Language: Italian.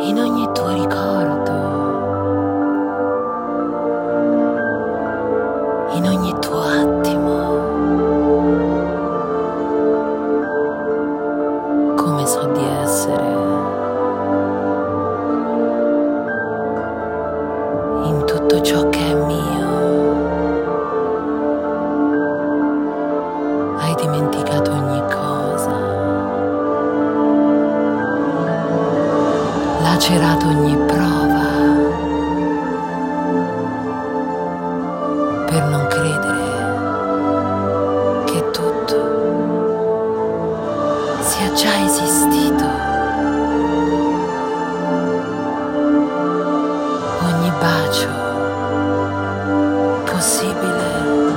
in ogni tuo ricordo, in ogni tuo attimo. Come so di essere in tutto ciò che è mio. lacerato ogni prova per non credere che tutto sia già esistito. Ogni bacio possibile.